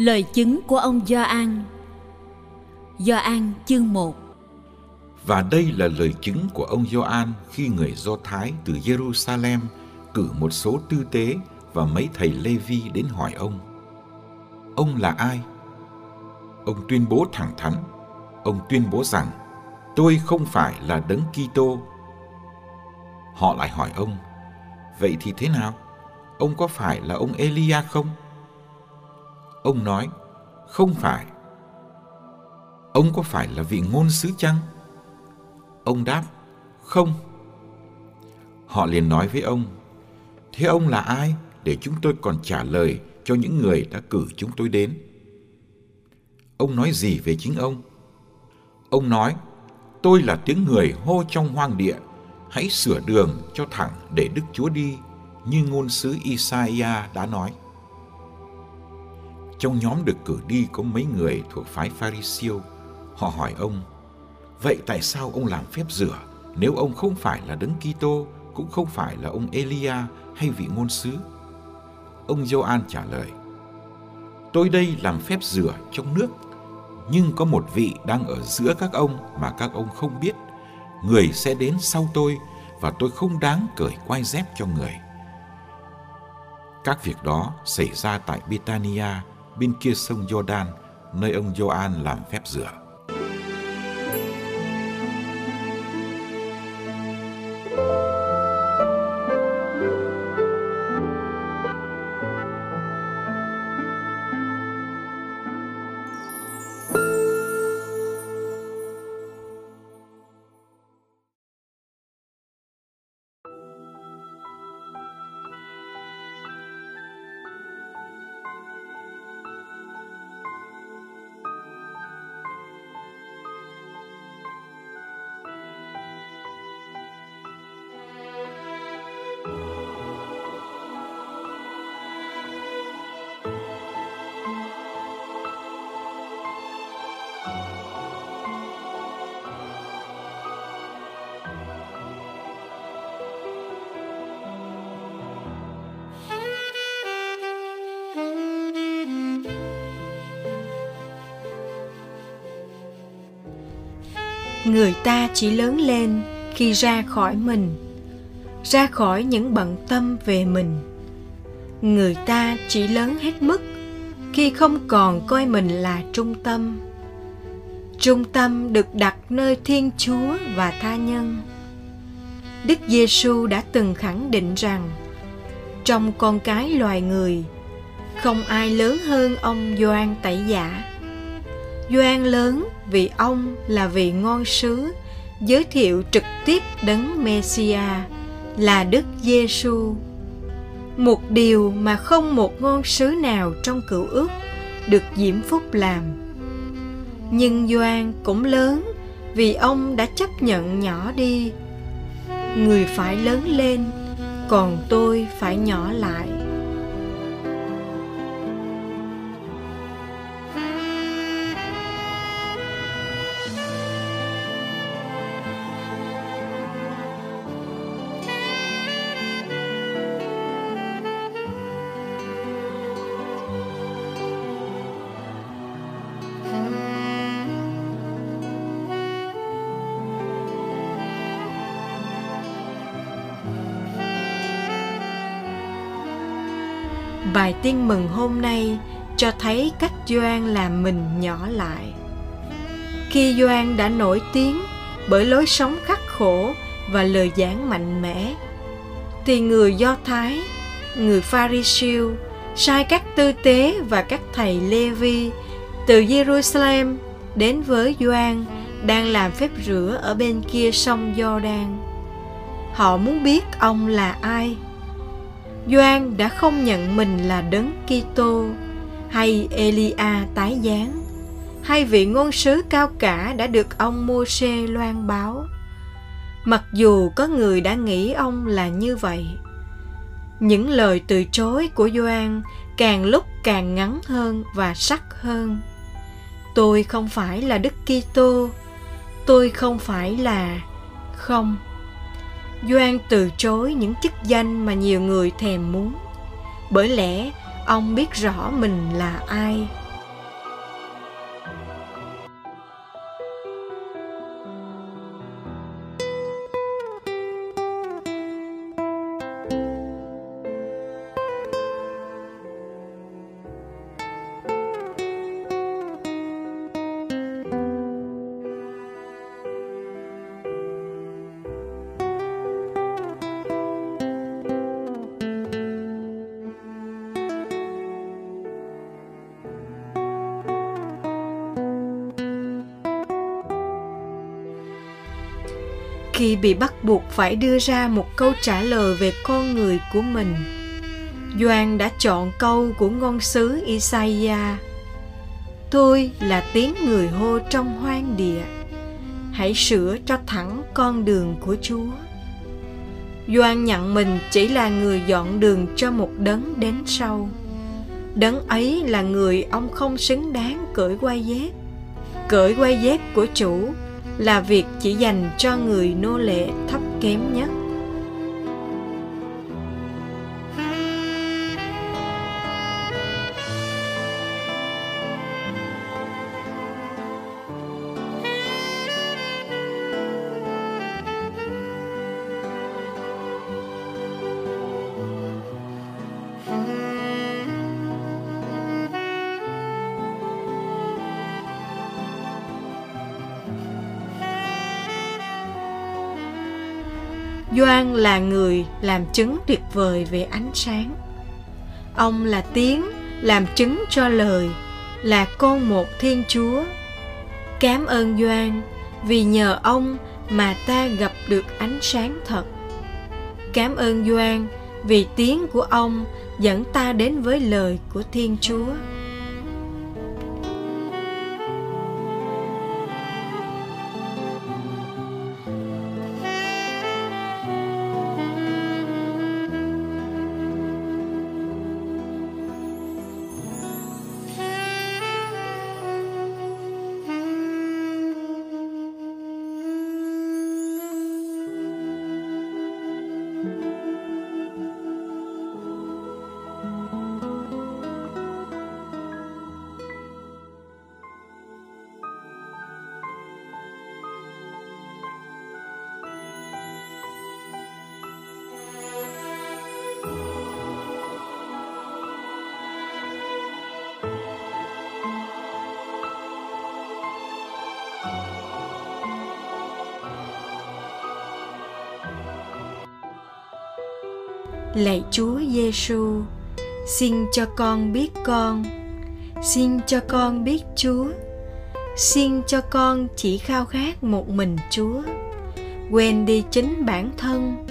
Lời chứng của ông Gioan Gioan chương 1 Và đây là lời chứng của ông Gioan khi người Do Thái từ Jerusalem cử một số tư tế và mấy thầy Lê-vi đến hỏi ông. Ông là ai? Ông tuyên bố thẳng thắn. Ông tuyên bố rằng tôi không phải là đấng Kitô. Họ lại hỏi ông, vậy thì thế nào? Ông có phải là ông Elia không? Ông nói, không phải. Ông có phải là vị ngôn sứ chăng? Ông đáp, không. Họ liền nói với ông, thế ông là ai để chúng tôi còn trả lời cho những người đã cử chúng tôi đến? Ông nói gì về chính ông? Ông nói, tôi là tiếng người hô trong hoang địa, hãy sửa đường cho thẳng để Đức Chúa đi, như ngôn sứ Isaiah đã nói. Trong nhóm được cử đi có mấy người thuộc phái Pharisêu. Họ hỏi ông, vậy tại sao ông làm phép rửa nếu ông không phải là đấng Kitô, cũng không phải là ông Elia hay vị ngôn sứ? Ông Gioan trả lời, tôi đây làm phép rửa trong nước, nhưng có một vị đang ở giữa các ông mà các ông không biết. Người sẽ đến sau tôi và tôi không đáng cởi quai dép cho người. Các việc đó xảy ra tại Betania, bên kia sông Jordan, nơi ông Gioan làm phép rửa. Người ta chỉ lớn lên khi ra khỏi mình, ra khỏi những bận tâm về mình. Người ta chỉ lớn hết mức khi không còn coi mình là trung tâm. Trung tâm được đặt nơi thiên chúa và tha nhân. Đức giêsu đã từng khẳng định rằng, trong con cái loài người, không ai lớn hơn ông Gioan Tẩy Giả. Doan lớn vì ông là vị ngon sứ, giới thiệu trực tiếp đấng Messia là Đức Giêsu. Một điều mà không một ngôn sứ nào trong cựu ước được Diễm Phúc làm. Nhưng Doan cũng lớn vì ông đã chấp nhận nhỏ đi. Người phải lớn lên, còn tôi phải nhỏ lại Bài tin mừng hôm nay cho thấy cách Doan làm mình nhỏ lại. Khi Doan đã nổi tiếng bởi lối sống khắc khổ và lời giảng mạnh mẽ, thì người Do Thái, người Pharisêu sai các tư tế và các thầy Lê-vi từ Jerusalem đến với Doan đang làm phép rửa ở bên kia sông Giođan. Họ muốn biết ông là ai. Doan đã không nhận mình là đấng Kitô hay Elia tái giáng hay vị ngôn sứ cao cả đã được ông Môsê loan báo. Mặc dù có người đã nghĩ ông là như vậy, những lời từ chối của Doan càng lúc càng ngắn hơn và sắc hơn. Tôi không phải là Đức Kitô, tôi không phải là không. Doan từ chối những chức danh mà nhiều người thèm muốn, bởi lẽ ông biết rõ mình là ai. Khi bị bắt buộc phải đưa ra một câu trả lời về con người của mình. Doan đã chọn câu của ngôn sứ Isaiah, Tôi là tiếng người hô trong hoang địa. Hãy sửa cho thẳng con đường của Chúa. Doan nhận mình chỉ là người dọn đường cho một đấng đến sau. Đấng ấy là người ông không xứng đáng cởi quay dép. Cởi quay dép của chủ là việc chỉ dành cho người nô lệ thấp kém nhất Doan là người làm chứng tuyệt vời về ánh sáng. Ông là tiếng làm chứng cho lời, là con một Thiên Chúa. Cảm ơn Doan vì nhờ ông mà ta gặp được ánh sáng thật. Cảm ơn Doan vì tiếng của ông dẫn ta đến với lời của Thiên Chúa. Lạy Chúa Giêsu, xin cho con biết con, xin cho con biết Chúa, xin cho con chỉ khao khát một mình Chúa, quên đi chính bản thân,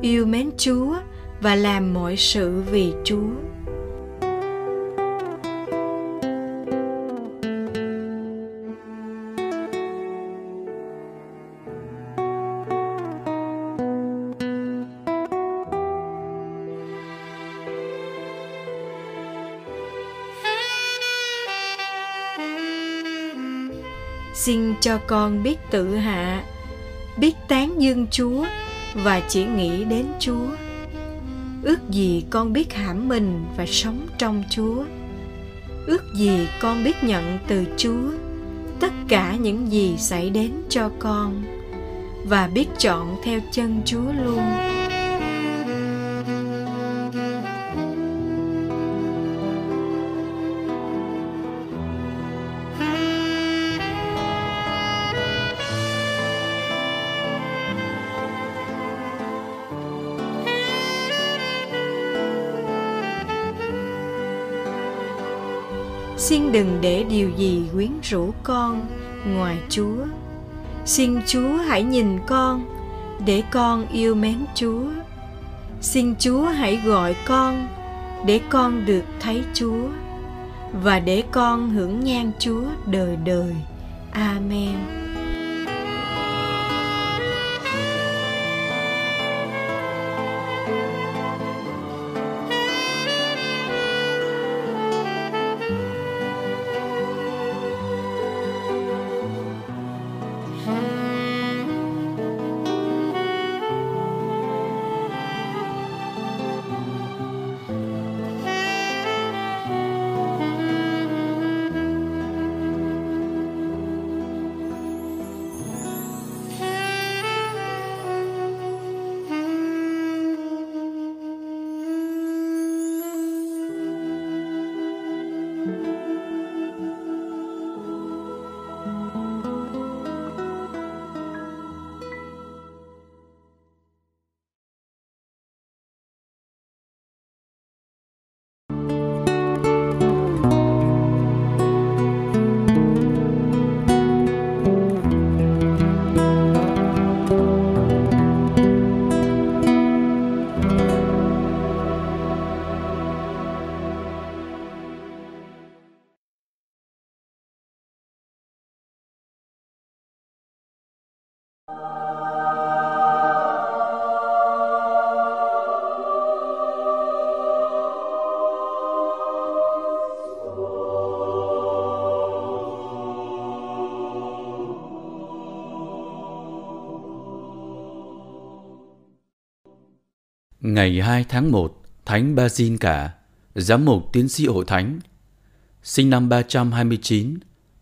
yêu mến Chúa và làm mọi sự vì Chúa. Xin cho con biết tự hạ, biết tán dương chúa và chỉ nghĩ đến chúa. Ước gì con biết hãm mình và sống trong chúa. Ước gì con biết nhận từ chúa tất cả những gì xảy đến cho con và biết chọn theo chân chúa luôn. Để điều gì quyến rũ con ngoài chúa? Xin chúa hãy nhìn con, để con yêu mến chúa. Xin chúa hãy gọi con, để con được thấy chúa, và để con hưởng nhan chúa đời đời. Amen. Ngày 2 tháng 1, Thánh Basin Cả, Giám mục tiến sĩ hội thánh, sinh năm 329,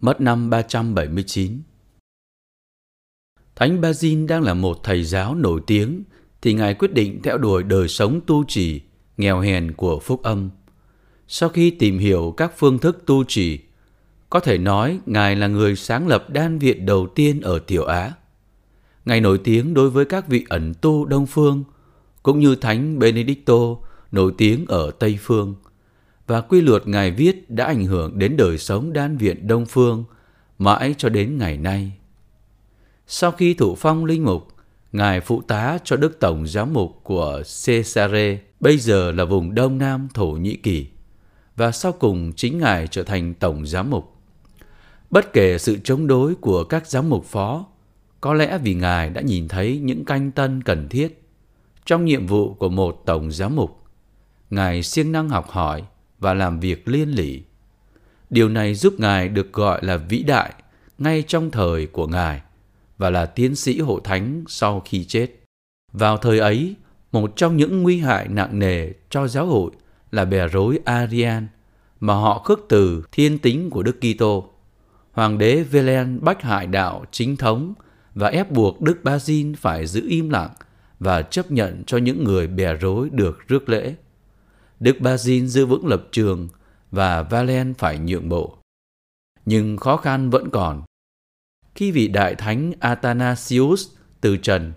mất năm 379. Thánh Basin đang là một thầy giáo nổi tiếng thì Ngài quyết định theo đuổi đời sống tu trì, nghèo hèn của phúc âm. Sau khi tìm hiểu các phương thức tu trì, có thể nói Ngài là người sáng lập đan viện đầu tiên ở Tiểu Á. Ngài nổi tiếng đối với các vị ẩn tu Đông Phương – cũng như Thánh Benedicto nổi tiếng ở Tây Phương, và quy luật Ngài viết đã ảnh hưởng đến đời sống đan viện Đông Phương mãi cho đến ngày nay. Sau khi thụ phong linh mục, Ngài phụ tá cho Đức Tổng Giám mục của Cesare, bây giờ là vùng Đông Nam Thổ Nhĩ Kỳ, và sau cùng chính Ngài trở thành Tổng Giám mục. Bất kể sự chống đối của các giám mục phó, có lẽ vì Ngài đã nhìn thấy những canh tân cần thiết trong nhiệm vụ của một tổng giám mục, Ngài siêng năng học hỏi và làm việc liên lỉ. Điều này giúp Ngài được gọi là vĩ đại ngay trong thời của Ngài và là tiến sĩ hộ thánh sau khi chết. Vào thời ấy, một trong những nguy hại nặng nề cho giáo hội là bè rối Arian mà họ khước từ thiên tính của Đức Kitô. Hoàng đế Velen bách hại đạo chính thống và ép buộc Đức Bazin phải giữ im lặng và chấp nhận cho những người bè rối được rước lễ. Đức Bazin giữ vững lập trường và Valen phải nhượng bộ. Nhưng khó khăn vẫn còn. Khi vị đại thánh Athanasius từ trần,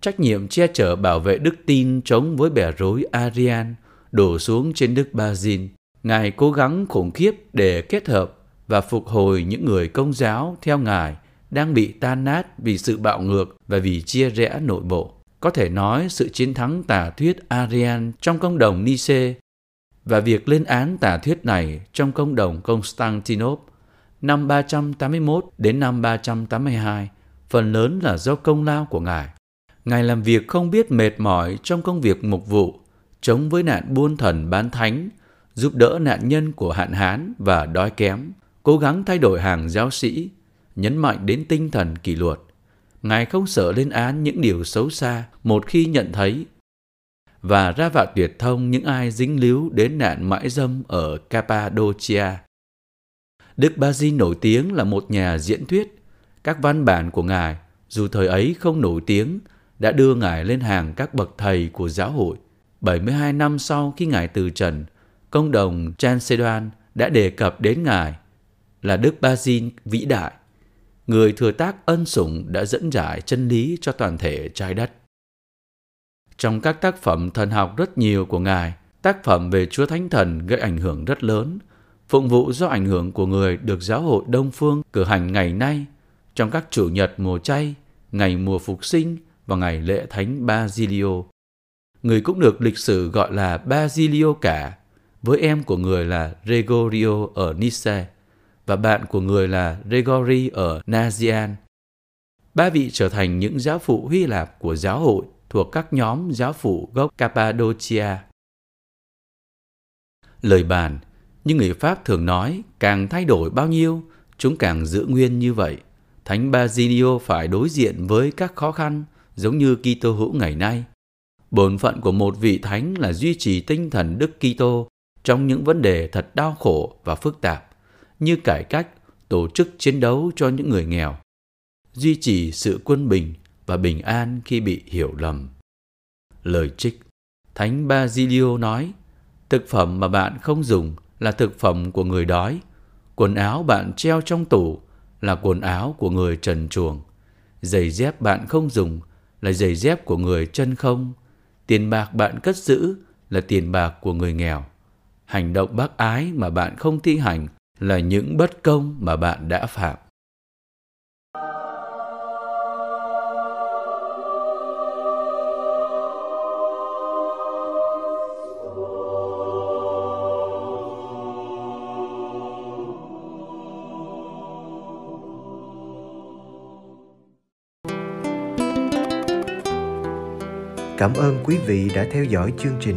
trách nhiệm che chở bảo vệ đức tin chống với bè rối Arian đổ xuống trên Đức Bazin. Ngài cố gắng khủng khiếp để kết hợp và phục hồi những người công giáo theo Ngài đang bị tan nát vì sự bạo ngược và vì chia rẽ nội bộ. Có thể nói sự chiến thắng tà thuyết Arian trong công đồng Nice và việc lên án tà thuyết này trong công đồng Constantinople năm 381 đến năm 382 phần lớn là do công lao của Ngài. Ngài làm việc không biết mệt mỏi trong công việc mục vụ, chống với nạn buôn thần bán thánh, giúp đỡ nạn nhân của hạn hán và đói kém, cố gắng thay đổi hàng giáo sĩ, nhấn mạnh đến tinh thần kỷ luật. Ngài không sợ lên án những điều xấu xa một khi nhận thấy và ra vạ tuyệt thông những ai dính líu đến nạn mãi dâm ở Cappadocia. Đức Basil nổi tiếng là một nhà diễn thuyết. Các văn bản của Ngài, dù thời ấy không nổi tiếng, đã đưa Ngài lên hàng các bậc thầy của giáo hội. 72 năm sau khi Ngài từ trần, công đồng Chalcedon đã đề cập đến Ngài là Đức Basil vĩ đại, người thừa tác ân sủng đã dẫn giải chân lý cho toàn thể trái đất. Trong các tác phẩm thần học rất nhiều của Ngài, tác phẩm về Chúa Thánh Thần gây ảnh hưởng rất lớn, phụng vụ do ảnh hưởng của người được giáo hội Đông Phương cử hành ngày nay trong các chủ nhật mùa chay, ngày mùa phục sinh và ngày lễ thánh Basilio. Người cũng được lịch sử gọi là Basilio cả, với em của người là Gregorio ở Nice và bạn của người là Gregory ở Nazian. Ba vị trở thành những giáo phụ Hy Lạp của giáo hội thuộc các nhóm giáo phụ gốc Cappadocia. Lời bàn, như người Pháp thường nói, càng thay đổi bao nhiêu, chúng càng giữ nguyên như vậy. Thánh Basilio phải đối diện với các khó khăn giống như Kitô hữu ngày nay. Bổn phận của một vị thánh là duy trì tinh thần Đức Kitô trong những vấn đề thật đau khổ và phức tạp, như cải cách, tổ chức chiến đấu cho những người nghèo, duy trì sự quân bình và bình an khi bị hiểu lầm. Lời trích Thánh Basilio nói, thực phẩm mà bạn không dùng là thực phẩm của người đói, quần áo bạn treo trong tủ là quần áo của người trần truồng, giày dép bạn không dùng là giày dép của người chân không, tiền bạc bạn cất giữ là tiền bạc của người nghèo. Hành động bác ái mà bạn không thi hành là những bất công mà bạn đã phạm. Cảm ơn quý vị đã theo dõi chương trình.